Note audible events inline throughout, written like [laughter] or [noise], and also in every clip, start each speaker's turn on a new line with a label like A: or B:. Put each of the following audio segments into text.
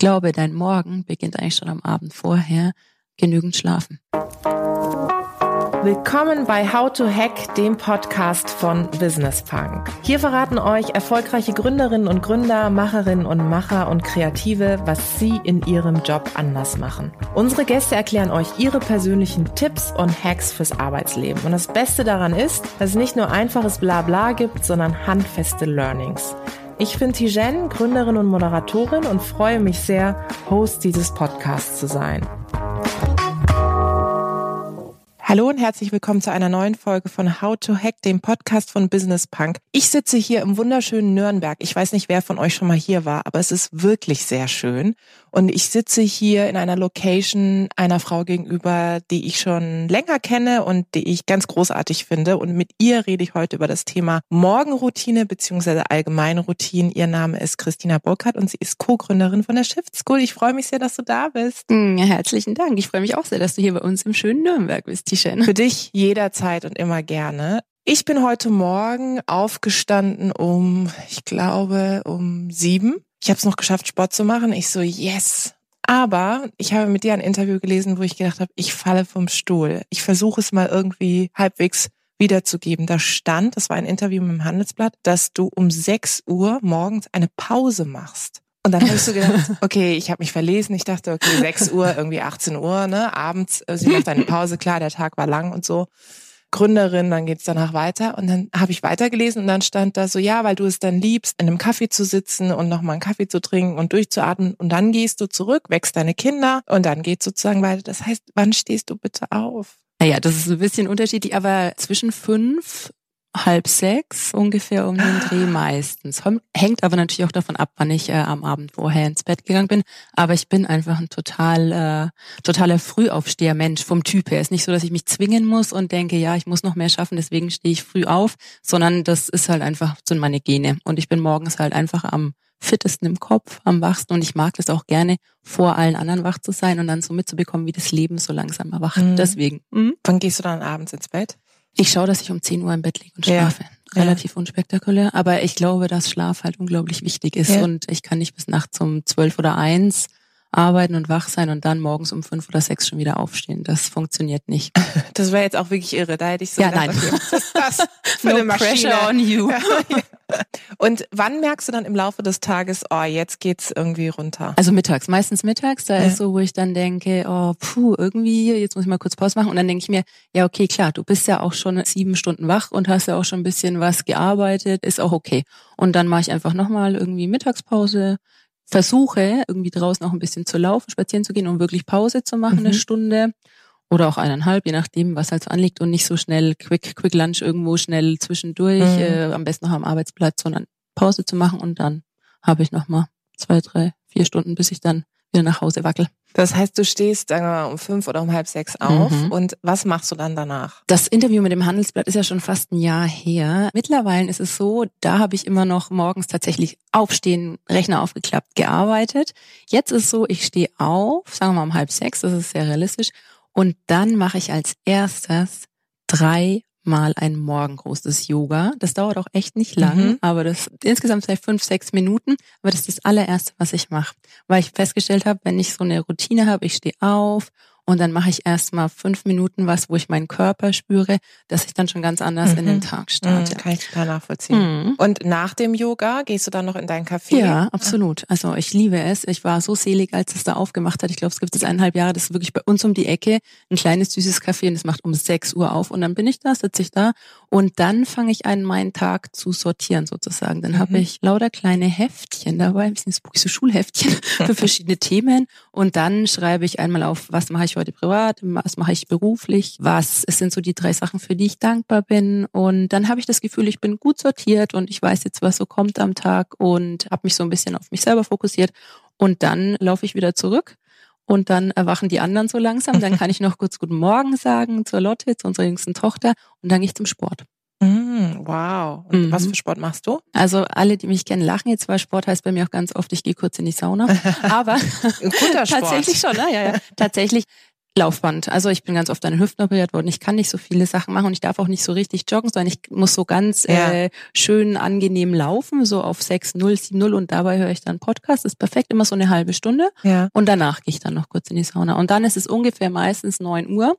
A: glaube, dein Morgen beginnt eigentlich schon am Abend vorher. Genügend schlafen.
B: Willkommen bei How to Hack, dem Podcast von Business Punk. Hier verraten euch erfolgreiche Gründerinnen und Gründer, Macherinnen und Macher und Kreative, was sie in ihrem Job anders machen. Unsere Gäste erklären euch ihre persönlichen Tipps und Hacks fürs Arbeitsleben. Und das Beste daran ist, dass es nicht nur einfaches Blabla gibt, sondern handfeste Learnings. Ich bin Tijen, Gründerin und Moderatorin und freue mich sehr, Host dieses Podcasts zu sein. Hallo und herzlich willkommen zu einer neuen Folge von How to Hack, dem Podcast von Business Punk. Ich sitze hier im wunderschönen Nürnberg. Ich weiß nicht, wer von euch schon mal hier war, aber es ist wirklich sehr schön. Und ich sitze hier in einer Location einer Frau gegenüber, die ich schon länger kenne und die ich ganz großartig finde. Und mit ihr rede ich heute über das Thema Morgenroutine beziehungsweise allgemeine Routinen. Ihr Name ist Christina Burkhardt und sie ist Co-Gründerin von der Shift School. Ich freue mich sehr, dass du da bist.
A: Ja, herzlichen Dank. Ich freue mich auch sehr, dass du hier bei uns im schönen Nürnberg bist, Tishan.
B: Für dich jederzeit und immer gerne. Ich bin heute Morgen aufgestanden um, ich glaube, um sieben ich habe es noch geschafft, Sport zu machen. Ich so, yes. Aber ich habe mit dir ein Interview gelesen, wo ich gedacht habe, ich falle vom Stuhl. Ich versuche es mal irgendwie halbwegs wiederzugeben. Da stand, das war ein Interview mit dem Handelsblatt, dass du um 6 Uhr morgens eine Pause machst. Und dann habe ich so gedacht, [laughs] okay, ich habe mich verlesen. Ich dachte, okay, 6 Uhr, irgendwie 18 Uhr, ne, abends, äh, sie macht eine Pause, klar, der Tag war lang und so. Gründerin, dann geht's danach weiter. Und dann habe ich weitergelesen und dann stand da so, ja, weil du es dann liebst, in einem Kaffee zu sitzen und nochmal einen Kaffee zu trinken und durchzuatmen. Und dann gehst du zurück, wächst deine Kinder und dann geht sozusagen weiter. Das heißt, wann stehst du bitte auf?
A: Naja, das ist ein bisschen unterschiedlich, aber zwischen fünf halb sechs ungefähr um den Dreh meistens. Hängt aber natürlich auch davon ab, wann ich äh, am Abend vorher ins Bett gegangen bin. Aber ich bin einfach ein total äh, totaler Frühaufsteher-Mensch vom Typ her. Ist nicht so, dass ich mich zwingen muss und denke, ja, ich muss noch mehr schaffen, deswegen stehe ich früh auf, sondern das ist halt einfach so meine Gene. Und ich bin morgens halt einfach am fittesten im Kopf, am wachsten und ich mag das auch gerne, vor allen anderen wach zu sein und dann so mitzubekommen, wie das Leben so langsam erwacht. Mhm. Deswegen.
B: Mhm. Wann gehst du dann abends ins Bett?
A: Ich schaue, dass ich um 10 Uhr im Bett liege und schlafe. Ja. Relativ ja. unspektakulär. Aber ich glaube, dass Schlaf halt unglaublich wichtig ist. Ja. Und ich kann nicht bis nachts um 12 oder 1 arbeiten und wach sein und dann morgens um fünf oder sechs schon wieder aufstehen. Das funktioniert nicht. [laughs]
B: Das wäre jetzt auch wirklich irre. Da hätte ich so
A: ja, gedacht, nein.
B: Okay, was ist das [laughs] für no eine Maschine?
A: Pressure on you. [laughs]
B: Und wann merkst du dann im Laufe des Tages, oh, jetzt geht's irgendwie runter?
A: Also mittags, meistens mittags. Da ja. ist so, wo ich dann denke, oh, puh, irgendwie, jetzt muss ich mal kurz Pause machen. Und dann denke ich mir, ja, okay, klar, du bist ja auch schon sieben Stunden wach und hast ja auch schon ein bisschen was gearbeitet, ist auch okay. Und dann mache ich einfach nochmal irgendwie Mittagspause, versuche, irgendwie draußen auch ein bisschen zu laufen, spazieren zu gehen, um wirklich Pause zu machen, mhm. eine Stunde oder auch eineinhalb, je nachdem, was halt so anliegt und nicht so schnell Quick, Quick Lunch irgendwo schnell zwischendurch, mhm. äh, am besten noch am Arbeitsplatz, sondern Pause zu machen und dann habe ich nochmal zwei, drei, vier Stunden, bis ich dann wieder nach Hause wackel.
B: Das heißt, du stehst sagen wir um fünf oder um halb sechs auf mhm. und was machst du dann danach?
A: Das Interview mit dem Handelsblatt ist ja schon fast ein Jahr her. Mittlerweile ist es so, da habe ich immer noch morgens tatsächlich aufstehen, Rechner aufgeklappt, gearbeitet. Jetzt ist es so, ich stehe auf, sagen wir mal um halb sechs, das ist sehr realistisch, und dann mache ich als erstes drei mal ein morgengroßes Yoga. Das dauert auch echt nicht lang, mhm. aber das insgesamt vielleicht fünf, sechs Minuten. Aber das ist das allererste, was ich mache. Weil ich festgestellt habe, wenn ich so eine Routine habe, ich stehe auf und dann mache ich erstmal fünf Minuten was, wo ich meinen Körper spüre, dass ich dann schon ganz anders mhm. in den mhm. Tag starte.
B: Mhm, kann ich total nachvollziehen. Mhm. Und nach dem Yoga gehst du dann noch in dein Café?
A: Ja, absolut. Also ich liebe es. Ich war so selig, als es da aufgemacht hat. Ich glaube, es gibt jetzt eineinhalb Jahre. Das ist wirklich bei uns um die Ecke ein kleines süßes Café und es macht um sechs Uhr auf und dann bin ich da, sitze ich da und dann fange ich an, meinen Tag zu sortieren sozusagen. Dann mhm. habe ich lauter kleine Heftchen dabei, ein bisschen so Schulheftchen [laughs] für [laughs] verschiedene Themen und dann schreibe ich einmal auf, was mache ich heute privat, was mache ich beruflich, was es sind so die drei Sachen, für die ich dankbar bin. Und dann habe ich das Gefühl, ich bin gut sortiert und ich weiß jetzt, was so kommt am Tag und habe mich so ein bisschen auf mich selber fokussiert. Und dann laufe ich wieder zurück und dann erwachen die anderen so langsam. Dann kann ich noch kurz Guten Morgen sagen zur Lotte, zu unserer jüngsten Tochter und dann gehe ich zum Sport.
B: Mm, wow. Und mhm. was für Sport machst du?
A: Also alle, die mich kennen, lachen jetzt, weil Sport heißt bei mir auch ganz oft, ich gehe kurz in die Sauna. [laughs] Aber
B: guter [laughs] Sport.
A: tatsächlich schon, ne? ja, ja. Tatsächlich Laufband. Also ich bin ganz oft an den Hüften operiert worden. Ich kann nicht so viele Sachen machen und ich darf auch nicht so richtig joggen, sondern ich muss so ganz ja. äh, schön angenehm laufen, so auf 6, 0, 7, 0 und dabei höre ich dann Podcast. Das ist perfekt, immer so eine halbe Stunde. Ja. Und danach gehe ich dann noch kurz in die Sauna. Und dann ist es ungefähr meistens 9 Uhr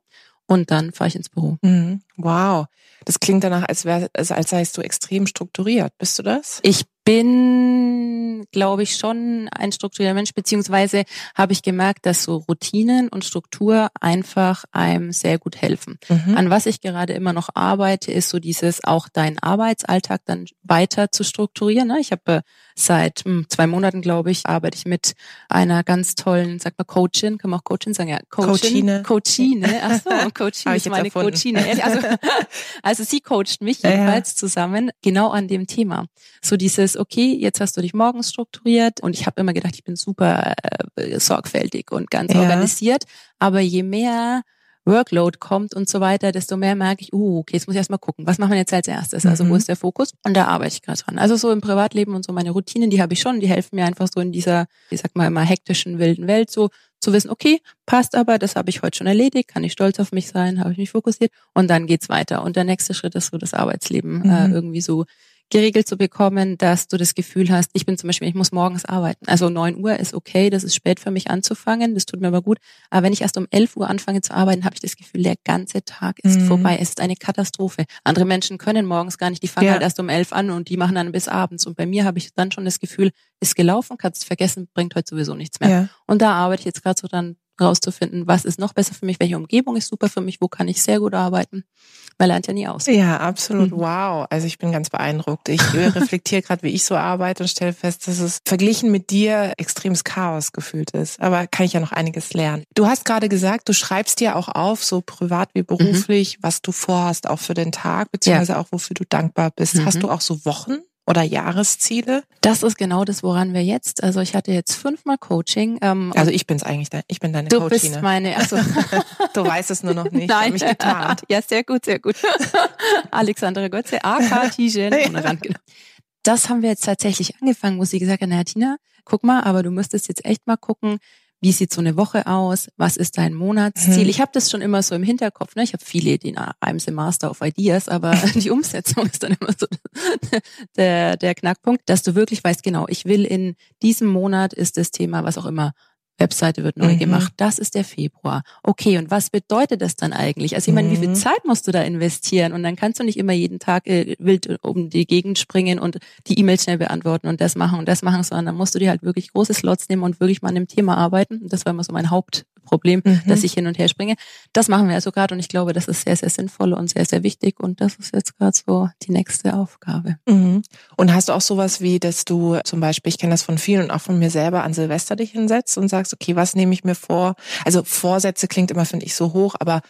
A: und dann fahre ich ins Büro.
B: Mhm. Wow. Das klingt danach, als wäre, als seist du extrem strukturiert. Bist du das?
A: Ich bin, glaube ich, schon ein strukturierter Mensch, beziehungsweise habe ich gemerkt, dass so Routinen und Struktur einfach einem sehr gut helfen. Mhm. An was ich gerade immer noch arbeite, ist so dieses auch deinen Arbeitsalltag dann weiter zu strukturieren. Ne? Ich habe äh, seit hm, zwei Monaten, glaube ich, arbeite ich mit einer ganz tollen, sag mal Coachin, kann man auch Coachin sagen, ja,
B: Coachin,
A: Coachine. Coachine, ach so, [laughs] Coachine ist meine erfunden. Coachine. Also, [laughs] also sie coacht mich jedenfalls ja. zusammen genau an dem Thema. So dieses, okay, jetzt hast du dich morgens strukturiert und ich habe immer gedacht, ich bin super äh, sorgfältig und ganz ja. organisiert, aber je mehr Workload kommt und so weiter, desto mehr merke ich, uh, okay, jetzt muss ich erstmal gucken, was machen wir jetzt als erstes? Also mhm. wo ist der Fokus? Und da arbeite ich gerade dran. Also so im Privatleben und so meine Routinen, die habe ich schon, die helfen mir einfach so in dieser, ich sag mal immer hektischen, wilden Welt so zu wissen, okay, passt aber, das habe ich heute schon erledigt, kann ich stolz auf mich sein, habe ich mich fokussiert und dann geht's weiter. Und der nächste Schritt ist so das Arbeitsleben äh, mhm. äh, irgendwie so geregelt zu bekommen, dass du das Gefühl hast, ich bin zum Beispiel, ich muss morgens arbeiten. Also neun Uhr ist okay, das ist spät für mich anzufangen, das tut mir aber gut. Aber wenn ich erst um elf Uhr anfange zu arbeiten, habe ich das Gefühl, der ganze Tag ist mhm. vorbei. Es ist eine Katastrophe. Andere Menschen können morgens gar nicht, die fangen ja. halt erst um elf an und die machen dann bis abends. Und bei mir habe ich dann schon das Gefühl, ist gelaufen, kannst vergessen, bringt heute sowieso nichts mehr. Ja. Und da arbeite ich jetzt gerade so dann rauszufinden, was ist noch besser für mich, welche Umgebung ist super für mich, wo kann ich sehr gut arbeiten. Man lernt ja nie aus.
B: Ja, absolut. Mhm. Wow. Also ich bin ganz beeindruckt. Ich [laughs] reflektiere gerade, wie ich so arbeite und stelle fest, dass es verglichen mit dir extremes Chaos gefühlt ist. Aber kann ich ja noch einiges lernen. Du hast gerade gesagt, du schreibst dir auch auf, so privat wie beruflich, mhm. was du vorhast, auch für den Tag, beziehungsweise ja. auch wofür du dankbar bist. Mhm. Hast du auch so Wochen? Oder Jahresziele?
A: Das ist genau das, woran wir jetzt, also ich hatte jetzt fünfmal Coaching.
B: Ähm, also ich bin's eigentlich, ich bin deine
A: du
B: Coachine.
A: Du bist meine, also [laughs]
B: du weißt es nur noch nicht.
A: Nein, ich mich getarnt. [laughs] ja, sehr gut, sehr gut. [laughs] Alexandra Götze, AK Tijen. Genau. Das haben wir jetzt tatsächlich angefangen, wo sie gesagt hat, naja, Tina, guck mal, aber du müsstest jetzt echt mal gucken, wie sieht so eine Woche aus? Was ist dein Monatsziel? Mhm. Ich habe das schon immer so im Hinterkopf. Ne? Ich habe viele Ideen, I'm the Master of Ideas, aber [laughs] die Umsetzung ist dann immer so [laughs] der, der Knackpunkt, dass du wirklich weißt, genau, ich will in diesem Monat ist das Thema, was auch immer, Webseite wird neu mhm. gemacht. Das ist der Februar. Okay, und was bedeutet das dann eigentlich? Also ich meine, mhm. wie viel mhm. Zeit musst du da investieren? Und dann kannst du nicht immer jeden Tag äh, wild um die Gegend springen und die E-Mails schnell beantworten und das machen und das machen, sondern dann musst du dir halt wirklich große Slots nehmen und wirklich mal an dem Thema arbeiten. Das war immer so mein Haupt Problem, mhm. dass ich hin und her springe. Das machen wir also gerade und ich glaube, das ist sehr, sehr sinnvoll und sehr, sehr wichtig und das ist jetzt gerade so die nächste Aufgabe.
B: Mhm. Und hast du auch sowas wie, dass du zum Beispiel, ich kenne das von vielen und auch von mir selber, an Silvester dich hinsetzt und sagst, okay, was nehme ich mir vor? Also Vorsätze klingt immer, finde ich, so hoch, aber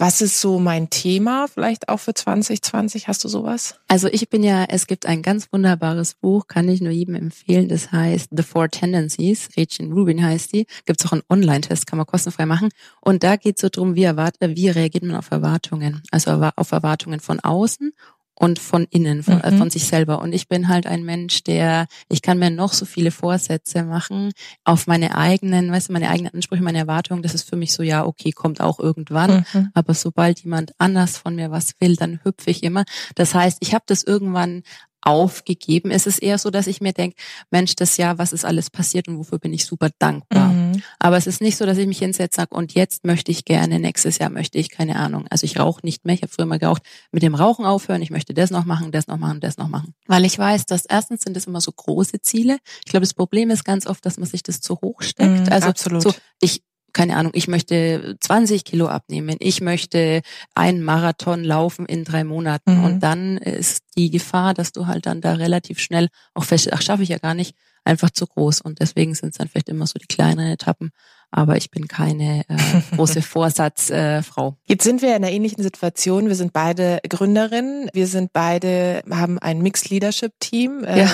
B: was ist so mein Thema vielleicht auch für 2020? Hast du sowas?
A: Also ich bin ja, es gibt ein ganz wunderbares Buch, kann ich nur jedem empfehlen. Das heißt The Four Tendencies. Rachel Rubin heißt die. Gibt es auch einen Online-Test, kann man kostenfrei machen. Und da geht es so drum, wie, wie reagiert man auf Erwartungen? Also auf Erwartungen von außen und von innen, von, äh, mhm. von sich selber. Und ich bin halt ein Mensch, der, ich kann mir noch so viele Vorsätze machen auf meine eigenen, weißt du, meine eigenen Ansprüche, meine Erwartungen. Das ist für mich so, ja, okay, kommt auch irgendwann. Mhm. Aber sobald jemand anders von mir was will, dann hüpfe ich immer. Das heißt, ich habe das irgendwann aufgegeben. Es ist eher so, dass ich mir denke, Mensch, das Jahr, was ist alles passiert und wofür bin ich super dankbar. Mhm. Aber es ist nicht so, dass ich mich hinsetze sage, und jetzt möchte ich gerne, nächstes Jahr möchte ich, keine Ahnung. Also ich rauche nicht mehr, ich habe früher mal geraucht, mit dem Rauchen aufhören, ich möchte das noch machen, das noch machen, das noch machen. Weil ich weiß, dass erstens sind es immer so große Ziele. Ich glaube, das Problem ist ganz oft, dass man sich das zu hoch steckt. Mhm,
B: also absolut.
A: so, ich keine Ahnung, ich möchte 20 Kilo abnehmen, ich möchte einen Marathon laufen in drei Monaten. Mhm. Und dann ist die Gefahr, dass du halt dann da relativ schnell auch fest, ach, schaffe ich ja gar nicht, einfach zu groß. Und deswegen sind es dann vielleicht immer so die kleineren Etappen aber ich bin keine äh, große [laughs] Vorsatzfrau. Äh,
B: Jetzt sind wir in einer ähnlichen Situation. Wir sind beide Gründerinnen. Wir sind beide, haben ein Mixed Leadership Team.
A: Ja. Ähm,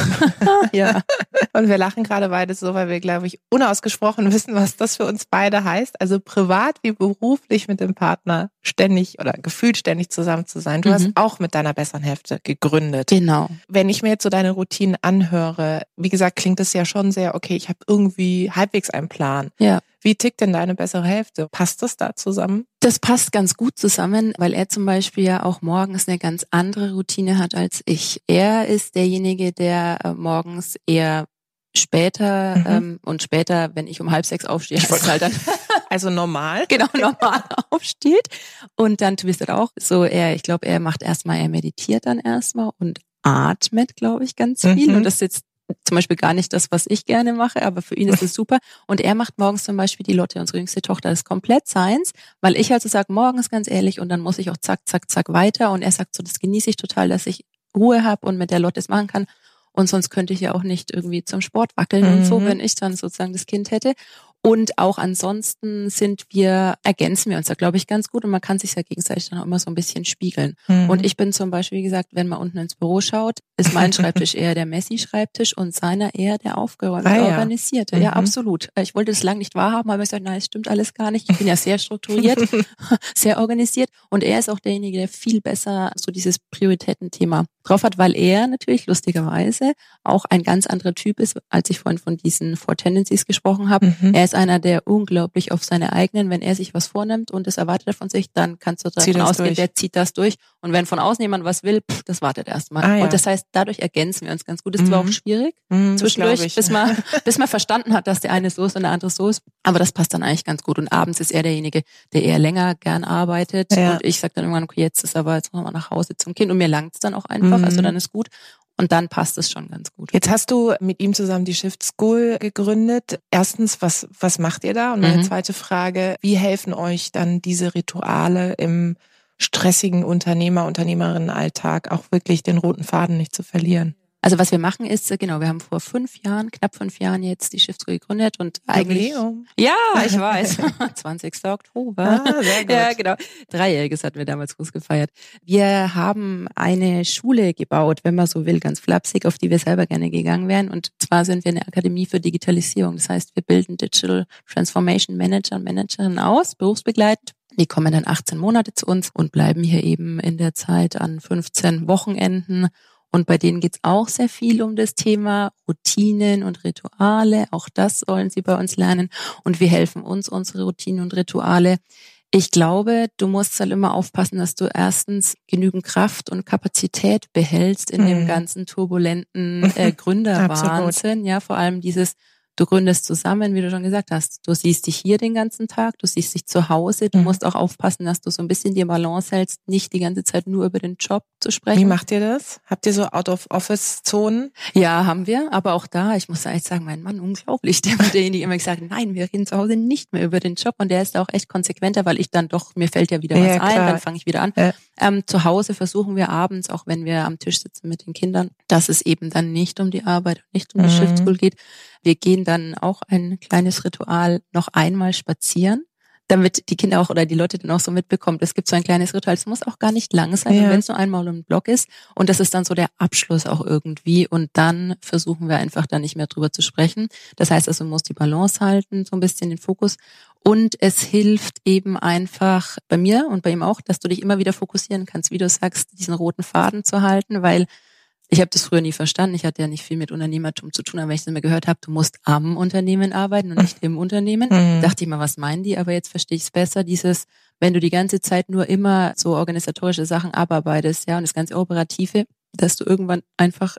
A: [laughs] ja.
B: Und wir lachen gerade beide so, weil wir, glaube ich, unausgesprochen [laughs] wissen, was das für uns beide heißt. Also privat wie beruflich mit dem Partner ständig oder gefühlt ständig zusammen zu sein. Du mhm. hast auch mit deiner besseren Hälfte gegründet.
A: Genau.
B: Wenn ich mir jetzt so deine Routinen anhöre, wie gesagt, klingt es ja schon sehr, okay, ich habe irgendwie halbwegs einen Plan.
A: Ja.
B: Wie tickt denn deine bessere Hälfte? Passt das da zusammen?
A: Das passt ganz gut zusammen, weil er zum Beispiel ja auch morgens eine ganz andere Routine hat als ich. Er ist derjenige, der äh, morgens eher später mhm. ähm, und später, wenn ich um halb sechs aufstehe,
B: ich halt dann [laughs] also normal, [laughs]
A: genau normal [laughs] aufsteht und dann twistet auch so er, ich glaube, er macht erstmal, er meditiert dann erstmal und atmet, glaube ich, ganz viel mhm. und das ist jetzt zum Beispiel gar nicht das, was ich gerne mache, aber für ihn ist es [laughs] super. Und er macht morgens zum Beispiel die Lotte, unsere jüngste Tochter, das ist komplett seins, weil ich also sage, morgens ganz ehrlich und dann muss ich auch zack, zack, zack weiter. Und er sagt so, das genieße ich total, dass ich Ruhe habe und mit der Lotte es machen kann. Und sonst könnte ich ja auch nicht irgendwie zum Sport wackeln mhm. und so, mhm. wenn ich dann sozusagen das Kind hätte. Und auch ansonsten sind wir, ergänzen wir uns da, glaube ich, ganz gut und man kann sich ja gegenseitig dann auch immer so ein bisschen spiegeln. Mhm. Und ich bin zum Beispiel, wie gesagt, wenn man unten ins Büro schaut, ist mein [laughs] Schreibtisch eher der Messi-Schreibtisch und seiner eher der aufgeräumte, ah, ja. organisierte. Mhm. Ja, absolut. Ich wollte es lang nicht wahrhaben, aber ich gesagt, nein, es stimmt alles gar nicht. Ich bin ja sehr strukturiert, [laughs] [laughs] sehr organisiert und er ist auch derjenige, der viel besser so dieses Prioritätenthema drauf hat, weil er natürlich lustigerweise auch ein ganz anderer Typ ist, als ich vorhin von diesen Four Tendencies gesprochen habe. Mhm. Er ist einer, der unglaublich auf seine eigenen, wenn er sich was vornimmt und das erwartet er von sich, dann kannst du davon ausgehen, durch. der zieht das durch. Und wenn von außen jemand was will, pff, das wartet erstmal. Ah, ja. Und das heißt, dadurch ergänzen wir uns ganz gut. Das ist mhm. zwar auch schwierig mhm, zwischendurch, bis man, [laughs] bis man verstanden hat, dass der eine so ist und der andere so ist. Aber das passt dann eigentlich ganz gut. Und abends ist er derjenige, der eher länger gern arbeitet. Ja. Und ich sage dann irgendwann, okay, jetzt ist aber jetzt machen wir nach Hause zum Kind. Und mir langt es dann auch einfach. Also mhm. dann ist gut. Und dann passt es schon ganz gut.
B: Jetzt hast du mit ihm zusammen die Shift School gegründet. Erstens, was, was macht ihr da? Und meine mhm. zweite Frage, wie helfen euch dann diese Rituale im stressigen Unternehmer, Unternehmerinnenalltag auch wirklich den roten Faden nicht zu verlieren?
A: Also was wir machen ist, äh, genau, wir haben vor fünf Jahren, knapp fünf Jahren jetzt die Schiffsruhe gegründet und eigentlich. Jubiläum. Ja, [laughs] ich weiß. [laughs] 20. Oktober. Ah, sehr gut. Ja, genau. Dreijähriges hatten wir damals groß gefeiert. Wir haben eine Schule gebaut, wenn man so will, ganz flapsig, auf die wir selber gerne gegangen wären. Und zwar sind wir eine Akademie für Digitalisierung. Das heißt, wir bilden Digital Transformation Manager und Managerinnen aus, berufsbegleitend. Die kommen dann 18 Monate zu uns und bleiben hier eben in der Zeit an 15 Wochenenden und bei denen geht es auch sehr viel um das Thema Routinen und Rituale. Auch das sollen sie bei uns lernen. Und wir helfen uns, unsere Routinen und Rituale. Ich glaube, du musst halt immer aufpassen, dass du erstens genügend Kraft und Kapazität behältst in mhm. dem ganzen turbulenten äh, [laughs] Gründerwahnsinn. ja, vor allem dieses Du gründest zusammen, wie du schon gesagt hast. Du siehst dich hier den ganzen Tag, du siehst dich zu Hause. Du mhm. musst auch aufpassen, dass du so ein bisschen die Balance hältst, nicht die ganze Zeit nur über den Job zu sprechen.
B: Wie macht ihr das? Habt ihr so Out-of-Office-Zonen?
A: Ja, haben wir. Aber auch da, ich muss eigentlich sagen, mein Mann, unglaublich. Der hat derjenige immer gesagt, nein, wir reden zu Hause nicht mehr über den Job. Und der ist auch echt konsequenter, weil ich dann doch, mir fällt ja wieder was ja, ein, dann fange ich wieder an. Ja. Ähm, zu Hause versuchen wir abends, auch wenn wir am Tisch sitzen mit den Kindern, dass es eben dann nicht um die Arbeit und nicht um die mhm. School geht, wir gehen dann auch ein kleines Ritual noch einmal spazieren, damit die Kinder auch oder die Leute dann auch so mitbekommen, es gibt so ein kleines Ritual, es muss auch gar nicht lang sein, ja. wenn es nur einmal um Block ist. Und das ist dann so der Abschluss auch irgendwie. Und dann versuchen wir einfach da nicht mehr drüber zu sprechen. Das heißt also, man muss die Balance halten, so ein bisschen den Fokus. Und es hilft eben einfach bei mir und bei ihm auch, dass du dich immer wieder fokussieren kannst, wie du sagst, diesen roten Faden zu halten, weil ich habe das früher nie verstanden. Ich hatte ja nicht viel mit Unternehmertum zu tun, aber wenn ich das immer gehört habe, du musst am Unternehmen arbeiten und nicht im Unternehmen, mhm. dachte ich mal, was meinen die? Aber jetzt verstehe ich es besser, dieses, wenn du die ganze Zeit nur immer so organisatorische Sachen abarbeitest, ja, und das ganze Operative, dass du irgendwann einfach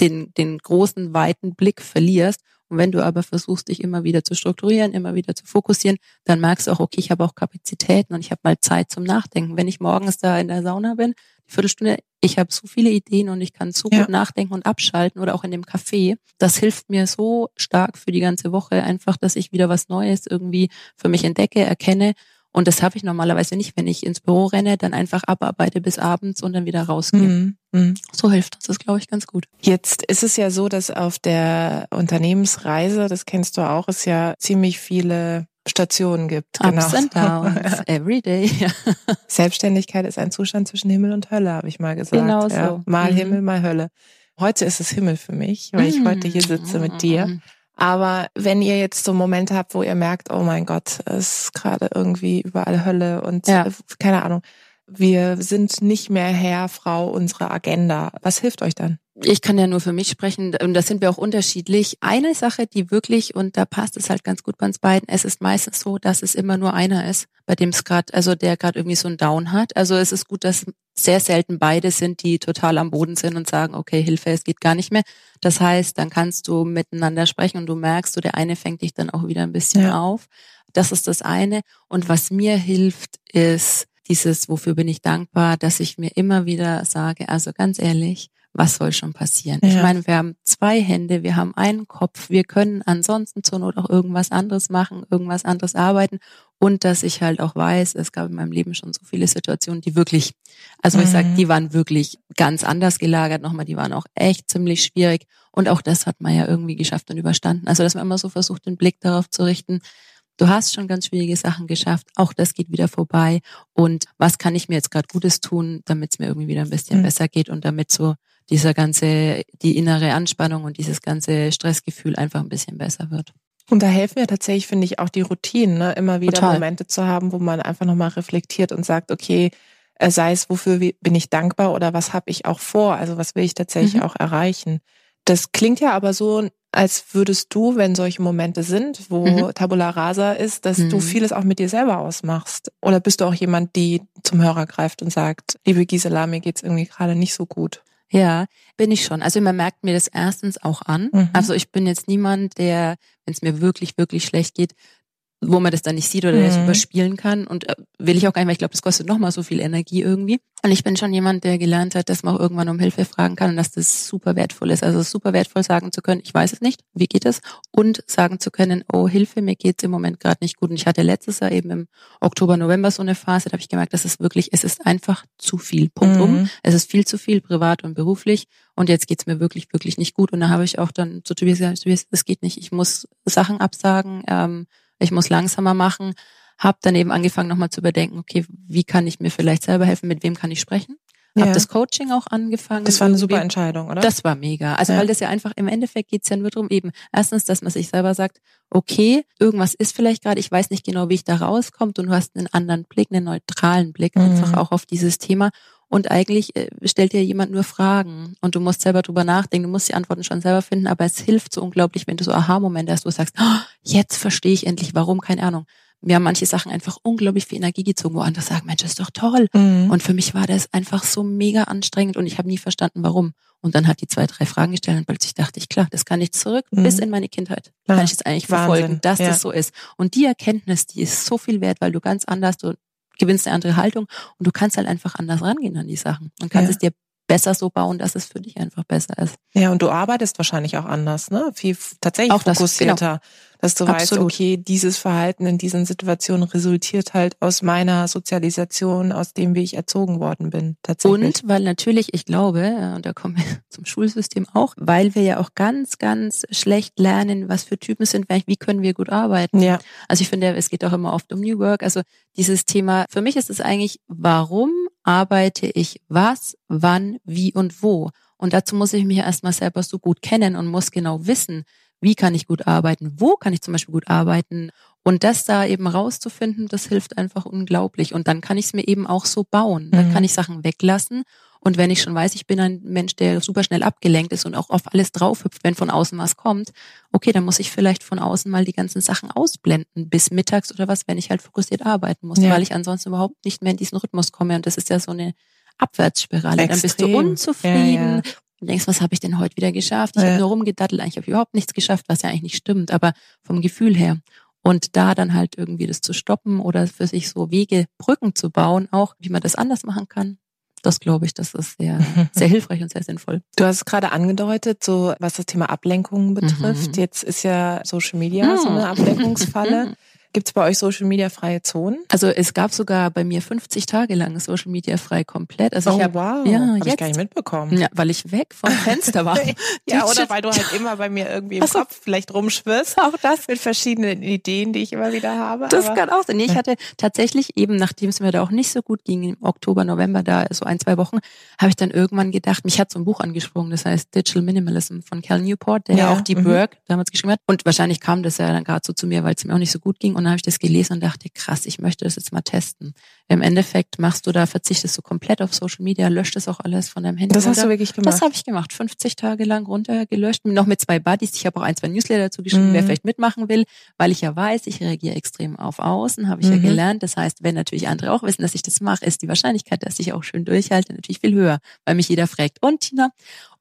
A: den, den großen, weiten Blick verlierst. Und wenn du aber versuchst, dich immer wieder zu strukturieren, immer wieder zu fokussieren, dann merkst du auch, okay, ich habe auch Kapazitäten und ich habe mal Zeit zum Nachdenken. Wenn ich morgens da in der Sauna bin, die Viertelstunde, ich habe so viele Ideen und ich kann so ja. gut nachdenken und abschalten oder auch in dem Café. Das hilft mir so stark für die ganze Woche einfach, dass ich wieder was Neues irgendwie für mich entdecke, erkenne. Und das habe ich normalerweise nicht, wenn ich ins Büro renne, dann einfach abarbeite bis abends und dann wieder rausgehe. Mhm. Mhm. So hilft das, das glaube ich ganz gut.
B: Jetzt ist es ja so, dass auf der Unternehmensreise, das kennst du auch, es ja ziemlich viele Stationen gibt.
A: Ups genau. and downs, [laughs] every day. [laughs]
B: Selbstständigkeit ist ein Zustand zwischen Himmel und Hölle, habe ich mal gesagt.
A: Genau so. Ja,
B: mal mhm. Himmel, mal Hölle. Heute ist es Himmel für mich, weil ich heute hier sitze mit dir. Aber wenn ihr jetzt so Momente habt, wo ihr merkt, oh mein Gott, es ist gerade irgendwie überall Hölle und ja. keine Ahnung, wir sind nicht mehr Herr, Frau unserer Agenda. Was hilft euch dann?
A: Ich kann ja nur für mich sprechen und da sind wir auch unterschiedlich. Eine Sache, die wirklich, und da passt es halt ganz gut bei uns beiden, es ist meistens so, dass es immer nur einer ist, bei dem es gerade, also der gerade irgendwie so einen Down hat. Also es ist gut, dass sehr selten beide sind, die total am Boden sind und sagen, okay, Hilfe, es geht gar nicht mehr. Das heißt, dann kannst du miteinander sprechen und du merkst, so der eine fängt dich dann auch wieder ein bisschen ja. auf. Das ist das eine. Und was mir hilft, ist dieses, wofür bin ich dankbar, dass ich mir immer wieder sage, also ganz ehrlich, was soll schon passieren? Ja. Ich meine, wir haben zwei Hände, wir haben einen Kopf, wir können ansonsten zur Not auch irgendwas anderes machen, irgendwas anderes arbeiten und dass ich halt auch weiß, es gab in meinem Leben schon so viele Situationen, die wirklich, also mhm. ich sage, die waren wirklich ganz anders gelagert nochmal, die waren auch echt ziemlich schwierig und auch das hat man ja irgendwie geschafft und überstanden. Also dass man immer so versucht, den Blick darauf zu richten, du hast schon ganz schwierige Sachen geschafft, auch das geht wieder vorbei und was kann ich mir jetzt gerade Gutes tun, damit es mir irgendwie wieder ein bisschen mhm. besser geht und damit so dieser ganze, die innere Anspannung und dieses ganze Stressgefühl einfach ein bisschen besser wird.
B: Und da helfen mir tatsächlich, finde ich, auch die Routinen, ne? immer wieder Total. Momente zu haben, wo man einfach nochmal reflektiert und sagt, okay, äh, sei es, wofür bin ich dankbar oder was habe ich auch vor, also was will ich tatsächlich mhm. auch erreichen. Das klingt ja aber so, als würdest du, wenn solche Momente sind, wo mhm. Tabula Rasa ist, dass mhm. du vieles auch mit dir selber ausmachst. Oder bist du auch jemand, die zum Hörer greift und sagt, liebe Gisela, mir geht's irgendwie gerade nicht so gut?
A: Ja, bin ich schon. Also man merkt mir das erstens auch an. Mhm. Also ich bin jetzt niemand, der, wenn es mir wirklich, wirklich schlecht geht, wo man das dann nicht sieht oder mhm. das überspielen kann. Und äh, will ich auch gar nicht, weil ich glaube, das kostet nochmal so viel Energie irgendwie. Und ich bin schon jemand, der gelernt hat, dass man auch irgendwann um Hilfe fragen kann und dass das super wertvoll ist. Also super wertvoll sagen zu können, ich weiß es nicht, wie geht es? Und sagen zu können, oh Hilfe, mir geht's im Moment gerade nicht gut. Und ich hatte letztes Jahr eben im Oktober, November so eine Phase, da habe ich gemerkt, das ist wirklich, es ist einfach zu viel. Punkt mhm. um. Es ist viel zu viel, privat und beruflich. Und jetzt geht's mir wirklich, wirklich nicht gut. Und da habe ich auch dann zu Tobias gesagt, Tobias, das geht nicht. Ich muss Sachen absagen. Ähm, ich muss langsamer machen. Habe dann eben angefangen nochmal zu überdenken, okay, wie kann ich mir vielleicht selber helfen, mit wem kann ich sprechen? Ja. Habe das Coaching auch angefangen.
B: Das war eine super Entscheidung, oder?
A: Das war mega. Also ja. weil das ja einfach im Endeffekt geht's ja nur darum, eben erstens, dass man sich selber sagt, okay, irgendwas ist vielleicht gerade, ich weiß nicht genau, wie ich da rauskomme und du hast einen anderen Blick, einen neutralen Blick mhm. einfach auch auf dieses Thema. Und eigentlich äh, stellt dir jemand nur Fragen und du musst selber drüber nachdenken, du musst die Antworten schon selber finden, aber es hilft so unglaublich, wenn du so Aha-Momente hast, wo du sagst, oh, jetzt verstehe ich endlich, warum, keine Ahnung. Mir haben manche Sachen einfach unglaublich viel Energie gezogen, wo andere sagen, Mensch, das ist doch toll. Mhm. Und für mich war das einfach so mega anstrengend und ich habe nie verstanden, warum. Und dann hat die zwei, drei Fragen gestellt und plötzlich dachte ich, klar, das kann ich zurück mhm. bis in meine Kindheit. Ja. Kann ich jetzt eigentlich Wahnsinn. verfolgen, dass ja. das so ist. Und die Erkenntnis, die ist so viel wert, weil du ganz anders, du gewinnst eine andere Haltung und du kannst halt einfach anders rangehen an die Sachen und kannst ja. es dir besser so bauen, dass es für dich einfach besser ist.
B: Ja, und du arbeitest wahrscheinlich auch anders, ne? Viel tatsächlich auch fokussierter. Das, genau dass du Absolut. weißt, okay, dieses Verhalten in diesen Situationen resultiert halt aus meiner Sozialisation, aus dem, wie ich erzogen worden bin,
A: tatsächlich. Und weil natürlich, ich glaube, und da kommen wir [laughs] zum Schulsystem auch, weil wir ja auch ganz, ganz schlecht lernen, was für Typen sind wie können wir gut arbeiten. Ja. Also ich finde, es geht auch immer oft um New Work. Also dieses Thema, für mich ist es eigentlich, warum arbeite ich was, wann, wie und wo? Und dazu muss ich mich erstmal selber so gut kennen und muss genau wissen, wie kann ich gut arbeiten, wo kann ich zum Beispiel gut arbeiten. Und das da eben rauszufinden, das hilft einfach unglaublich. Und dann kann ich es mir eben auch so bauen. Dann mhm. kann ich Sachen weglassen. Und wenn ich schon weiß, ich bin ein Mensch, der super schnell abgelenkt ist und auch auf alles draufhüpft, wenn von außen was kommt, okay, dann muss ich vielleicht von außen mal die ganzen Sachen ausblenden bis mittags oder was, wenn ich halt fokussiert arbeiten muss, ja. weil ich ansonsten überhaupt nicht mehr in diesen Rhythmus komme. Und das ist ja so eine Abwärtsspirale. Extrem. Dann bist du unzufrieden, ja, ja und denkst, was habe ich denn heute wieder geschafft? Ich ja. habe nur rumgedattelt, eigentlich habe ich überhaupt nichts geschafft, was ja eigentlich nicht stimmt, aber vom Gefühl her. Und da dann halt irgendwie das zu stoppen oder für sich so Wege, Brücken zu bauen, auch wie man das anders machen kann. Das glaube ich, das ist sehr, [laughs] sehr hilfreich und sehr sinnvoll.
B: Du hast es gerade angedeutet, so was das Thema Ablenkungen betrifft. Mhm. Jetzt ist ja Social Media mhm. so eine Ablenkungsfalle. [laughs] Gibt es bei euch Social Media freie Zonen?
A: Also es gab sogar bei mir 50 Tage lang Social Media frei komplett. Also
B: oh,
A: ich hab,
B: wow. Ja, hab jetzt, ich gar nicht mitbekommen.
A: Ja, weil ich weg vom Fenster war. [laughs]
B: ja, oder weil du halt immer bei mir irgendwie im so. Kopf vielleicht rumschwirrst. Auch das mit verschiedenen Ideen, die ich immer wieder habe.
A: Das kann auch sein. Nee, ich hatte tatsächlich eben, nachdem es mir da auch nicht so gut ging, im Oktober, November, da so ein, zwei Wochen, habe ich dann irgendwann gedacht, mich hat so ein Buch angesprungen, das heißt Digital Minimalism von Cal Newport, der ja, auch die mhm. Burke damals geschrieben hat. Und wahrscheinlich kam das ja dann gerade so zu mir, weil es mir auch nicht so gut ging. Und dann habe ich das gelesen und dachte, krass, ich möchte das jetzt mal testen. Im Endeffekt machst du da, verzichtest du komplett auf Social Media, löscht das auch alles von deinem Handy.
B: Das hast du wirklich gemacht?
A: Das habe ich gemacht. 50 Tage lang runtergelöscht. Noch mit zwei Buddies. Ich habe auch ein, zwei Newsletter dazu geschrieben, mhm. wer vielleicht mitmachen will, weil ich ja weiß, ich reagiere extrem auf Außen, habe ich mhm. ja gelernt. Das heißt, wenn natürlich andere auch wissen, dass ich das mache, ist die Wahrscheinlichkeit, dass ich auch schön durchhalte, natürlich viel höher, weil mich jeder fragt. Und Tina?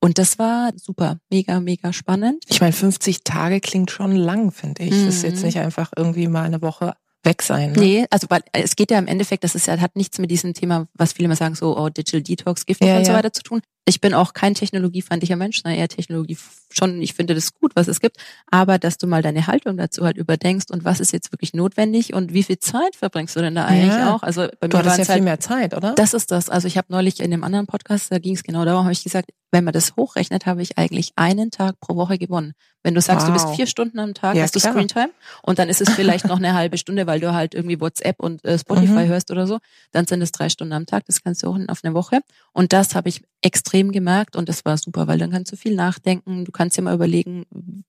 A: Und das war super, mega, mega spannend.
B: Ich meine, 50 Tage klingt schon lang, finde ich. Mhm. Das ist jetzt mhm. nicht einfach irgendwie mal eine Woche weg sein.
A: Ne? Nee, also weil es geht ja im Endeffekt, das ist ja, hat nichts mit diesem Thema, was viele immer sagen, so, oh, Digital Detox, Gift ja, und so weiter zu tun. Ich bin auch kein technologiefeindlicher Mensch, na, eher Technologie schon, ich finde das gut, was es gibt, aber dass du mal deine Haltung dazu halt überdenkst und was ist jetzt wirklich notwendig und wie viel Zeit verbringst du denn da eigentlich ja. auch?
B: Also bei mir du hattest ja halt, viel mehr Zeit, oder?
A: Das ist das. Also ich habe neulich in einem anderen Podcast, da ging es genau darum, habe ich gesagt, wenn man das hochrechnet, habe ich eigentlich einen Tag pro Woche gewonnen. Wenn du sagst, wow. du bist vier Stunden am Tag, ja, hast du klar. Screentime und dann ist es vielleicht noch eine [laughs] halbe Stunde, weil du halt irgendwie WhatsApp und äh, Spotify mhm. hörst oder so, dann sind es drei Stunden am Tag, das kannst du auch auf eine Woche. Und das habe ich extrem gemerkt und das war super, weil dann kannst du viel nachdenken, du kannst dir mal überlegen,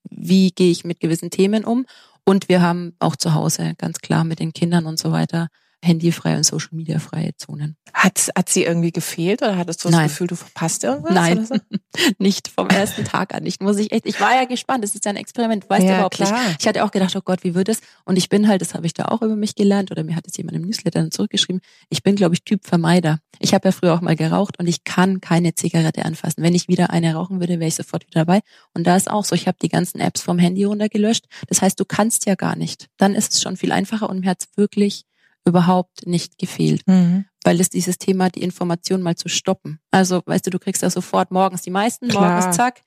A: wie gehe ich mit gewissen Themen um. Und wir haben auch zu Hause ganz klar mit den Kindern und so weiter handyfreie und Social Media freie Zonen.
B: Hat, hat sie irgendwie gefehlt oder hattest du das Nein. Gefühl, du verpasst irgendwas?
A: Nein, so? [laughs] nicht vom ersten Tag an. Ich muss ich echt, ich war ja gespannt. Das ist ja ein Experiment, weißt ja, du überhaupt klar. nicht. Ich hatte auch gedacht, oh Gott, wie wird es? Und ich bin halt, das habe ich da auch über mich gelernt oder mir hat es jemand im Newsletter dann zurückgeschrieben. Ich bin, glaube ich, Typ Vermeider. Ich habe ja früher auch mal geraucht und ich kann keine Zigarette anfassen. Wenn ich wieder eine rauchen würde, wäre ich sofort wieder dabei. Und da ist auch so, ich habe die ganzen Apps vom Handy runtergelöscht. Das heißt, du kannst ja gar nicht. Dann ist es schon viel einfacher und mir hat es wirklich überhaupt nicht gefehlt. Mhm. Weil es dieses Thema, die Information mal zu stoppen. Also, weißt du, du kriegst ja sofort morgens die meisten, Klar. morgens zack,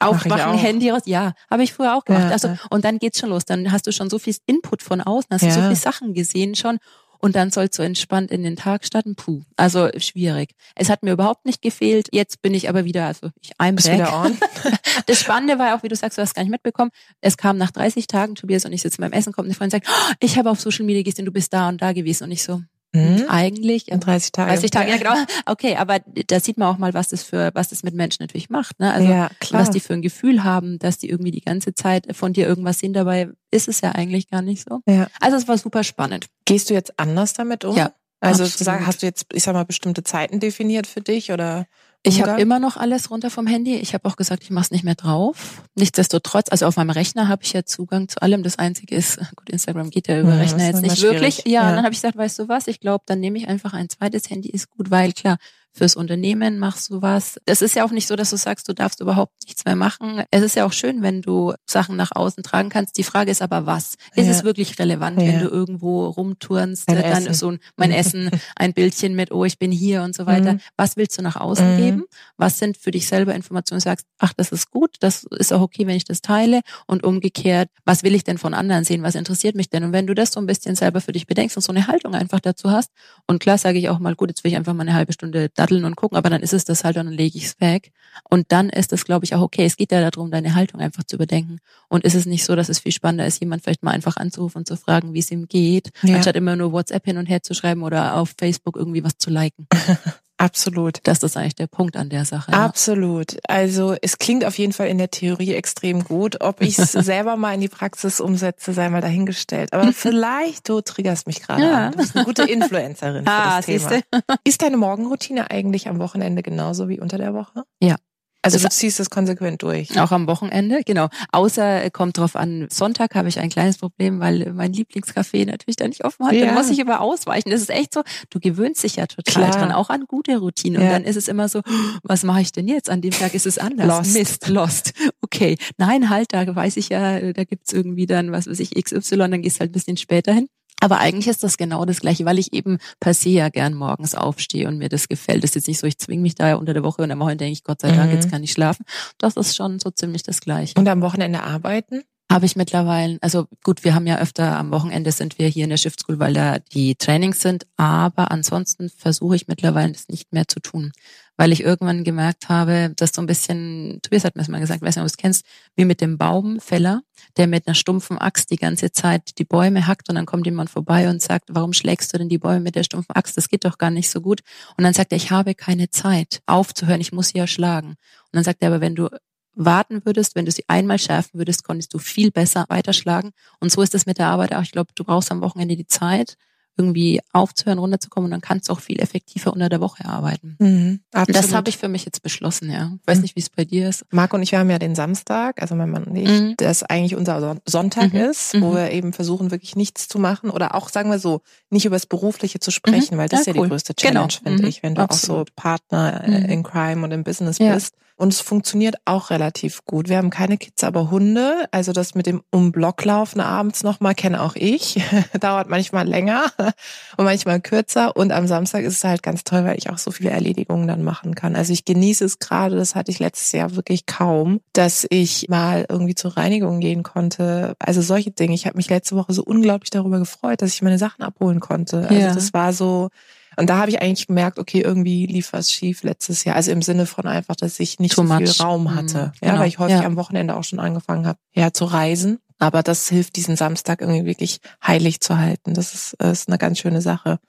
A: aufwachen, Handy raus. Ja, habe ich früher auch gemacht. Ja, also, und dann geht's schon los. Dann hast du schon so viel Input von außen, hast ja. du so viele Sachen gesehen schon und dann sollst du entspannt in den Tag starten. Puh, also schwierig. Es hat mir überhaupt nicht gefehlt. Jetzt bin ich aber wieder, also ich I'm back. Wieder on. [laughs] das Spannende war auch, wie du sagst, du hast gar nicht mitbekommen. Es kam nach 30 Tagen, Tobias und ich sitzen beim Essen, kommt eine Freundin und sagt, oh, ich habe auf Social Media gesehen, du bist da und da gewesen und ich so, Mhm. Eigentlich
B: in 30 Tagen.
A: 30 Tage, ja genau. Okay, aber da sieht man auch mal, was das für, was das mit Menschen natürlich macht. Ne? Also ja, klar. was die für ein Gefühl haben, dass die irgendwie die ganze Zeit von dir irgendwas sehen. Dabei ist es ja eigentlich gar nicht so. Ja. Also es war super spannend.
B: Gehst du jetzt anders damit um?
A: Ja.
B: Also absolut. hast du jetzt, ich sag mal, bestimmte Zeiten definiert für dich oder?
A: Ich habe immer noch alles runter vom Handy. Ich habe auch gesagt, ich mache es nicht mehr drauf. Nichtsdestotrotz, also auf meinem Rechner habe ich ja Zugang zu allem. Das Einzige ist, gut, Instagram geht ja über ja, Rechner jetzt nicht wirklich. Ja, ja, dann habe ich gesagt, weißt du was, ich glaube, dann nehme ich einfach ein zweites Handy, ist gut, weil klar, fürs Unternehmen machst du was. Es ist ja auch nicht so, dass du sagst, du darfst überhaupt nichts mehr machen. Es ist ja auch schön, wenn du Sachen nach außen tragen kannst. Die Frage ist aber, was? Ist ja. es wirklich relevant, ja. wenn du irgendwo rumturnst, ein dann Essen. so mein Essen, ein Bildchen mit, oh, ich bin hier und so weiter. Mhm. Was willst du nach außen mhm. geben? Was sind für dich selber Informationen, du sagst, ach, das ist gut, das ist auch okay, wenn ich das teile. Und umgekehrt, was will ich denn von anderen sehen? Was interessiert mich denn? Und wenn du das so ein bisschen selber für dich bedenkst und so eine Haltung einfach dazu hast, und klar sage ich auch mal, gut, jetzt will ich einfach mal eine halbe Stunde daddeln und gucken, aber dann ist es das halt und dann lege ich es weg. Und dann ist es, glaube ich, auch okay. Es geht ja darum, deine Haltung einfach zu überdenken. Und ist es nicht so, dass es viel spannender ist, jemand vielleicht mal einfach anzurufen und zu fragen, wie es ihm geht, ja. anstatt immer nur WhatsApp hin und her zu schreiben oder auf Facebook irgendwie was zu liken. [laughs]
B: Absolut.
A: Das ist eigentlich der Punkt an der Sache.
B: Ja. Absolut. Also es klingt auf jeden Fall in der Theorie extrem gut. Ob ich es [laughs] selber mal in die Praxis umsetze, sei mal dahingestellt. Aber [laughs] vielleicht, du triggerst mich gerade ja. an. Du bist eine gute Influencerin für [laughs] ah, das Thema. Siehste? Ist deine Morgenroutine eigentlich am Wochenende genauso wie unter der Woche?
A: Ja.
B: Also du ziehst das konsequent durch.
A: Auch am Wochenende, genau. Außer äh, kommt drauf an, Sonntag habe ich ein kleines Problem, weil mein Lieblingscafé natürlich da nicht offen hat. Ja. Dann muss ich immer ausweichen. Das ist echt so, du gewöhnst dich ja total Klar. dran, auch an gute Routinen. Ja. Und dann ist es immer so, [gasps] was mache ich denn jetzt? An dem Tag ist es anders.
B: Lost.
A: Mist, lost. Okay. Nein, halt, da weiß ich ja, da gibt's irgendwie dann, was weiß ich, XY, dann gehst halt ein bisschen später hin. Aber eigentlich ist das genau das Gleiche, weil ich eben per se ja gern morgens aufstehe und mir das gefällt. Das ist jetzt nicht so, ich zwinge mich da ja unter der Woche und am Wochenende denke ich, Gott sei Dank, mhm. jetzt kann ich schlafen. Das ist schon so ziemlich das Gleiche.
B: Und am Wochenende arbeiten?
A: Habe ich mittlerweile, also gut, wir haben ja öfter am Wochenende sind wir hier in der Shift School, weil da die Trainings sind, aber ansonsten versuche ich mittlerweile das nicht mehr zu tun, weil ich irgendwann gemerkt habe, dass so ein bisschen, Tobias hat mir das mal gesagt, weiß nicht, ob du es kennst, wie mit dem Baumfäller, der mit einer stumpfen Axt die ganze Zeit die Bäume hackt und dann kommt jemand vorbei und sagt, warum schlägst du denn die Bäume mit der stumpfen Axt? Das geht doch gar nicht so gut. Und dann sagt er, ich habe keine Zeit aufzuhören, ich muss sie ja schlagen. Und dann sagt er aber, wenn du warten würdest, wenn du sie einmal schärfen würdest, konntest du viel besser weiterschlagen. Und so ist es mit der Arbeit auch. Ich glaube, du brauchst am Wochenende die Zeit, irgendwie aufzuhören, runterzukommen und dann kannst du auch viel effektiver unter der Woche arbeiten. Mhm, das habe ich für mich jetzt beschlossen, ja. Ich weiß mhm. nicht, wie es bei dir ist.
B: Marco und ich, wir haben ja den Samstag, also mein Mann und ich, mhm. das eigentlich unser Sonntag mhm. ist, wo mhm. wir eben versuchen, wirklich nichts zu machen oder auch, sagen wir so, nicht über das Berufliche zu sprechen, mhm. weil das ja, ist ja cool. die größte Challenge, genau. finde ich, wenn du Absolut. auch so Partner äh, in Crime und im Business ja. bist. Und es funktioniert auch relativ gut. Wir haben keine Kids, aber Hunde. Also das mit dem um Block laufen abends nochmal kenne auch ich. [laughs] Dauert manchmal länger [laughs] und manchmal kürzer. Und am Samstag ist es halt ganz toll, weil ich auch so viele Erledigungen dann machen kann. Also ich genieße es gerade, das hatte ich letztes Jahr wirklich kaum, dass ich mal irgendwie zur Reinigung gehen konnte. Also solche Dinge. Ich habe mich letzte Woche so unglaublich darüber gefreut, dass ich meine Sachen abholen konnte. Also ja. das war so, und da habe ich eigentlich gemerkt, okay, irgendwie lief was schief letztes Jahr. Also im Sinne von einfach, dass ich nicht Too so viel much. Raum hatte. Mhm, ja, genau. weil ich häufig ja. am Wochenende auch schon angefangen habe, ja, zu reisen. Aber das hilft, diesen Samstag irgendwie wirklich heilig zu halten. Das ist, ist eine ganz schöne Sache.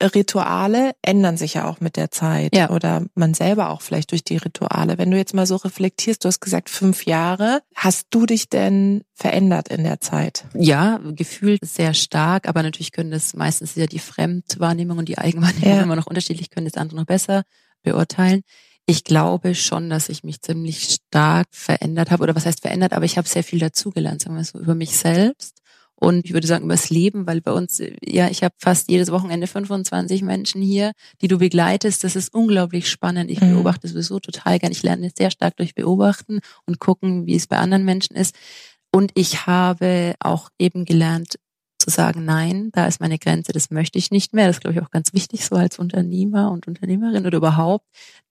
B: Rituale ändern sich ja auch mit der Zeit ja. oder man selber auch vielleicht durch die Rituale. Wenn du jetzt mal so reflektierst, du hast gesagt fünf Jahre, hast du dich denn verändert in der Zeit?
A: Ja, gefühlt sehr stark, aber natürlich können das meistens ja die Fremdwahrnehmung und die Eigenwahrnehmung ja. immer noch unterschiedlich, können das andere noch besser beurteilen. Ich glaube schon, dass ich mich ziemlich stark verändert habe oder was heißt verändert, aber ich habe sehr viel dazugelernt, sagen wir so, über mich selbst und ich würde sagen übers Leben, weil bei uns, ja, ich habe fast jedes Wochenende 25 Menschen hier, die du begleitest. Das ist unglaublich spannend. Ich mhm. beobachte sowieso total gern. Ich lerne sehr stark durch Beobachten und gucken, wie es bei anderen Menschen ist. Und ich habe auch eben gelernt, zu sagen, nein, da ist meine Grenze, das möchte ich nicht mehr. Das ist, glaube ich, auch ganz wichtig, so als Unternehmer und Unternehmerin oder überhaupt,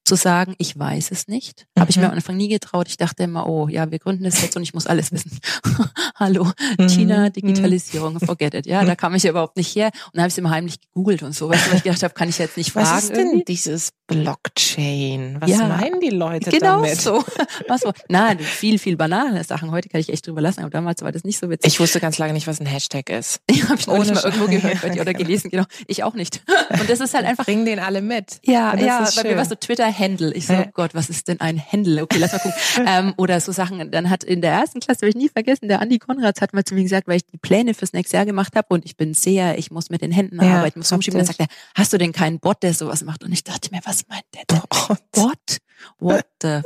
A: zu sagen, ich weiß es nicht. Mhm. Habe ich mir am Anfang nie getraut. Ich dachte immer, oh ja, wir gründen das jetzt und ich muss alles wissen. [laughs] Hallo, mhm. China, Digitalisierung, forget it. Ja, da kam ich ja überhaupt nicht her. Und dann habe ich es immer heimlich gegoogelt und so, weil ich gedacht habe, kann ich jetzt nicht fragen.
B: Was ist denn
A: irgendwie?
B: dieses Blockchain? Was ja, meinen die Leute genau damit?
A: so. [laughs] Was so. Na, viel, viel banale Sachen. Heute kann ich echt drüber lassen, aber damals war das nicht so witzig.
B: Ich wusste ganz lange nicht, was ein Hashtag ist. [laughs]
A: Ja, habe ich noch nicht mal irgendwo gehört dir oder gelesen, genau. Ich auch nicht. Und das ist halt einfach.
B: Bring den alle mit.
A: Ja, ja, bei mir war so Twitter Händel. Ich so, oh Gott, was ist denn ein Händel? Okay, lass mal gucken. [laughs] ähm, oder so Sachen. Dann hat in der ersten Klasse, habe ich nie vergessen, der Andi Konrads hat mal zu mir gesagt, weil ich die Pläne fürs nächste Jahr gemacht habe und ich bin sehr, ich muss mit den Händen ja, arbeiten, muss umschieben. Dann sagt er, hast du denn keinen Bot, der sowas macht? Und ich dachte mir, was meint der denn? Bot? Bot? What the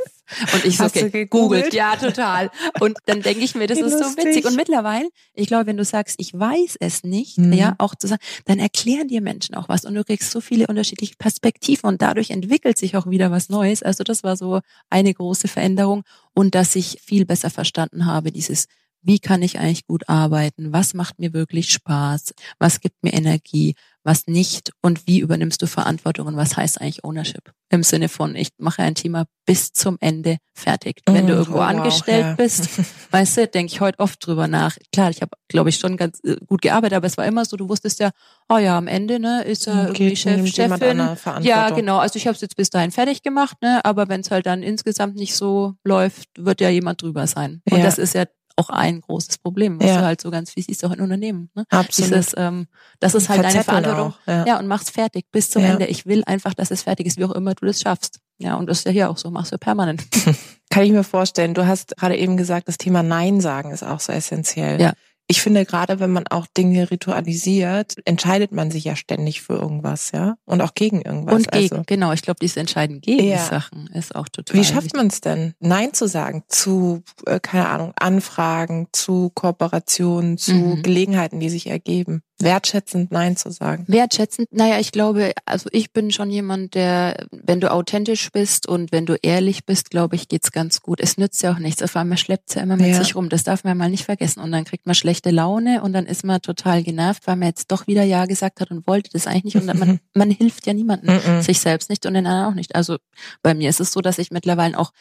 A: und ich so, okay, googelt, ja, total. Und dann denke ich mir, das ist lustig. so witzig. Und mittlerweile, ich glaube, wenn du sagst, ich weiß es nicht, mhm. ja, auch zu sagen, dann erklären dir Menschen auch was und du kriegst so viele unterschiedliche Perspektiven und dadurch entwickelt sich auch wieder was Neues. Also das war so eine große Veränderung und dass ich viel besser verstanden habe, dieses wie kann ich eigentlich gut arbeiten? Was macht mir wirklich Spaß? Was gibt mir Energie? Was nicht und wie übernimmst du Verantwortung und was heißt eigentlich Ownership? Im Sinne von, ich mache ein Thema bis zum Ende fertig. Wenn du mm, irgendwo oh, angestellt wow, ja. bist, [laughs] weißt du, denke ich heute oft drüber nach. Klar, ich habe, glaube ich, schon ganz äh, gut gearbeitet, aber es war immer so, du wusstest ja, oh ja, am Ende ne, ist er irgendwie Chef, Chefin. Ja, genau. Also ich habe es jetzt bis dahin fertig gemacht, ne, aber wenn es halt dann insgesamt nicht so läuft, wird ja jemand drüber sein. Und ja. das ist ja auch ein großes Problem, was ja. du halt so ganz wie siehst auch in Unternehmen. Ne?
B: Absolut.
A: Dieses, ähm, das ist halt deine Verantwortung. Auch, ja. ja. und mach's fertig bis zum ja. Ende. Ich will einfach, dass es fertig ist, wie auch immer du das schaffst. Ja, und das ist ja hier auch so, machst du permanent. [laughs]
B: Kann ich mir vorstellen. Du hast gerade eben gesagt, das Thema Nein sagen ist auch so essentiell. Ja ich finde gerade, wenn man auch Dinge ritualisiert, entscheidet man sich ja ständig für irgendwas, ja, und auch gegen irgendwas.
A: Und gegen, also. genau. Ich glaube, dieses Entscheiden gegen ja. Sachen ist auch total.
B: Wie schafft man es denn, Nein zu sagen zu, äh, keine Ahnung, Anfragen, zu Kooperationen, zu mhm. Gelegenheiten, die sich ergeben? Wertschätzend Nein zu sagen.
A: Wertschätzend, naja, ich glaube, also ich bin schon jemand, der, wenn du authentisch bist und wenn du ehrlich bist, glaube ich, geht's ganz gut. Es nützt ja auch nichts. Auf einmal schleppt's ja immer mit ja. sich rum. Das darf man mal nicht vergessen. Und dann kriegt man schlechte Laune und dann ist man total genervt, weil man jetzt doch wieder Ja gesagt hat und wollte das eigentlich nicht. Und dann, man, man hilft ja niemandem, sich selbst nicht und den anderen auch nicht. Also bei mir ist es so, dass ich mittlerweile auch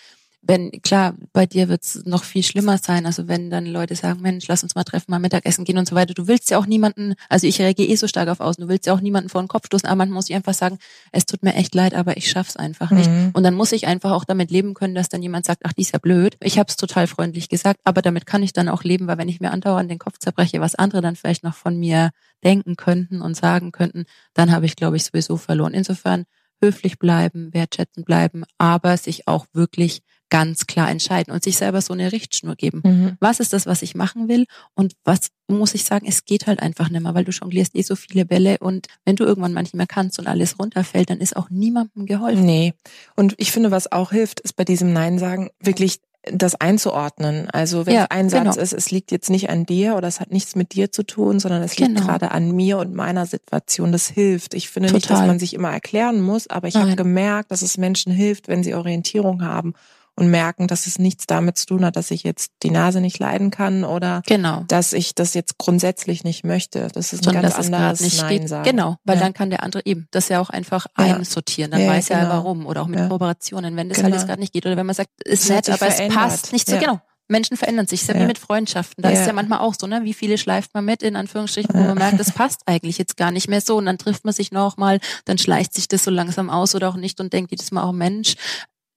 A: wenn, klar, bei dir wird es noch viel schlimmer sein. Also wenn dann Leute sagen, Mensch, lass uns mal treffen, mal Mittagessen gehen und so weiter. Du willst ja auch niemanden, also ich reagiere eh so stark auf außen, du willst ja auch niemanden vor den Kopf stoßen, aber man muss ich einfach sagen, es tut mir echt leid, aber ich schaff's einfach nicht. Mhm. Und dann muss ich einfach auch damit leben können, dass dann jemand sagt, ach, die ist ja blöd. Ich habe es total freundlich gesagt, aber damit kann ich dann auch leben, weil wenn ich mir andauernd den Kopf zerbreche, was andere dann vielleicht noch von mir denken könnten und sagen könnten, dann habe ich, glaube ich, sowieso verloren. Insofern höflich bleiben, wertschätzend bleiben, aber sich auch wirklich ganz klar entscheiden und sich selber so eine Richtschnur geben. Mhm. Was ist das, was ich machen will und was muss ich sagen, es geht halt einfach nicht mehr, weil du jonglierst eh so viele Bälle und wenn du irgendwann manchmal mehr kannst und alles runterfällt, dann ist auch niemandem geholfen.
B: Nee. Und ich finde, was auch hilft, ist bei diesem Nein sagen wirklich das einzuordnen. Also wenn ja, es ein Satz genau. ist, es liegt jetzt nicht an dir oder es hat nichts mit dir zu tun, sondern es liegt genau. gerade an mir und meiner Situation. Das hilft. Ich finde Total. nicht, dass man sich immer erklären muss, aber ich habe gemerkt, dass es Menschen hilft, wenn sie Orientierung haben und merken, dass es nichts damit zu tun hat, dass ich jetzt die Nase nicht leiden kann oder
A: genau.
B: dass ich das jetzt grundsätzlich nicht möchte. Das ist ein Sondern ganz anderes nicht Nein sagen.
A: Genau, weil ja. dann kann der andere eben das ja auch einfach ja. einsortieren. Dann ja, weiß genau. er warum oder auch mit Kooperationen, wenn das genau. alles gerade nicht geht oder wenn man sagt, ist nett, aber verändert. es passt nicht so genau. Menschen verändern sich, ist ja, wie mit Freundschaften. Da ist ja manchmal auch so, ne? Wie viele schleift man mit, in Anführungsstrichen, wo man merkt, das passt eigentlich jetzt gar nicht mehr so. Und dann trifft man sich nochmal, dann schleicht sich das so langsam aus oder auch nicht und denkt jedes Mal, auch oh Mensch,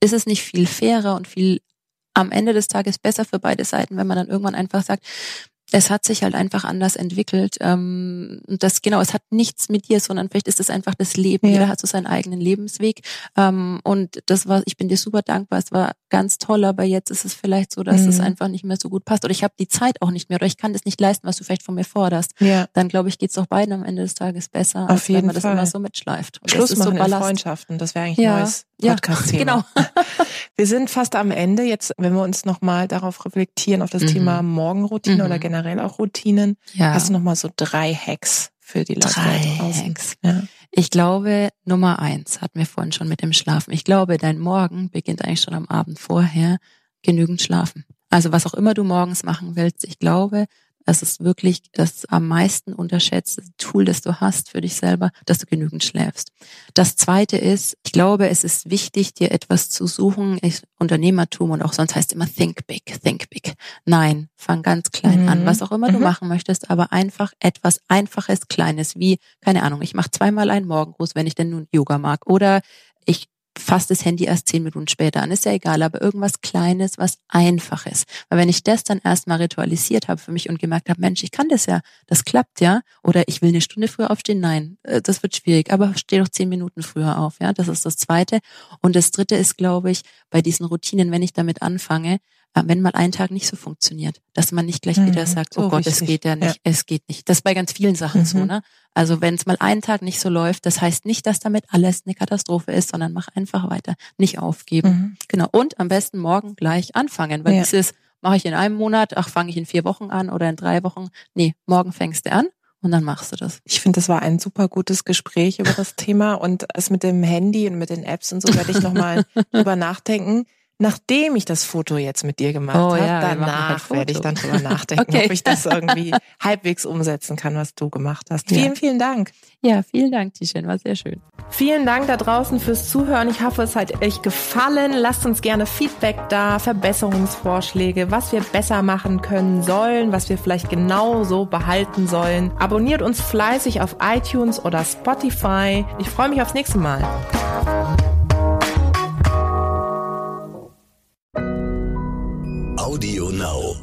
A: ist es nicht viel fairer und viel am Ende des Tages besser für beide Seiten, wenn man dann irgendwann einfach sagt, es hat sich halt einfach anders entwickelt. Ähm, und das genau, es hat nichts mit dir, sondern vielleicht ist es einfach das Leben. Ja. Jeder hat so seinen eigenen Lebensweg. Ähm, und das war, ich bin dir super dankbar. Es war ganz toll, aber jetzt ist es vielleicht so, dass mhm. es einfach nicht mehr so gut passt. Oder ich habe die Zeit auch nicht mehr oder ich kann das nicht leisten, was du vielleicht von mir forderst. Ja. Dann glaube ich, geht's auch beiden am Ende des Tages besser,
B: Auf als jeden wenn
A: man
B: Fall.
A: das immer so mitschleift.
B: Und Schluss machen so in Freundschaften, das wäre eigentlich ja. ein neues Podcast-Thema. Ja, genau. [laughs] wir sind fast am Ende. Jetzt, wenn wir uns nochmal darauf reflektieren, auf das mhm. Thema Morgenroutine mhm. oder generell auch Routinen, ja. hast du nochmal so drei Hacks für die Leute
A: drei Hacks. Ja. Ich glaube, Nummer eins hatten wir vorhin schon mit dem Schlafen. Ich glaube, dein Morgen beginnt eigentlich schon am Abend vorher. Genügend schlafen. Also was auch immer du morgens machen willst, ich glaube, es ist wirklich das am meisten unterschätzte Tool, das du hast für dich selber, dass du genügend schläfst. Das zweite ist, ich glaube, es ist wichtig, dir etwas zu suchen. Ich, Unternehmertum und auch sonst heißt immer think big, think big. Nein, fang ganz klein mhm. an, was auch immer mhm. du machen möchtest, aber einfach etwas Einfaches, Kleines, wie, keine Ahnung, ich mache zweimal einen Morgengruß, wenn ich denn nun Yoga mag. Oder ich fasst das Handy erst zehn Minuten später an, ist ja egal, aber irgendwas Kleines, was Einfaches. Weil wenn ich das dann erstmal ritualisiert habe für mich und gemerkt habe, Mensch, ich kann das ja, das klappt ja, oder ich will eine Stunde früher aufstehen, nein, äh, das wird schwierig, aber steh doch zehn Minuten früher auf, ja, das ist das Zweite. Und das Dritte ist, glaube ich, bei diesen Routinen, wenn ich damit anfange, wenn mal ein Tag nicht so funktioniert, dass man nicht gleich mhm. wieder sagt, oh so Gott, richtig. es geht ja nicht, ja. es geht nicht. Das ist bei ganz vielen Sachen mhm. so, ne? Also wenn es mal einen Tag nicht so läuft, das heißt nicht, dass damit alles eine Katastrophe ist, sondern mach einfach weiter, nicht aufgeben. Mhm. Genau. Und am besten morgen gleich anfangen, weil ja. dieses mache ich in einem Monat, ach, fange ich in vier Wochen an oder in drei Wochen. Nee, morgen fängst du an und dann machst du das.
B: Ich finde, das war ein super gutes Gespräch über das Thema und es mit dem Handy und mit den Apps und so werde ich nochmal [laughs] drüber nachdenken nachdem ich das Foto jetzt mit dir gemacht oh, habe, ja, danach werde ich dann drüber [laughs] nachdenken, okay. ob ich das irgendwie [laughs] halbwegs umsetzen kann, was du gemacht hast. Ja. Vielen, vielen Dank.
A: Ja, vielen Dank, Tishan, war sehr schön.
B: Vielen Dank da draußen fürs Zuhören. Ich hoffe, es hat euch gefallen. Lasst uns gerne Feedback da, Verbesserungsvorschläge, was wir besser machen können sollen, was wir vielleicht genau so behalten sollen. Abonniert uns fleißig auf iTunes oder Spotify. Ich freue mich aufs nächste Mal. Audio Now.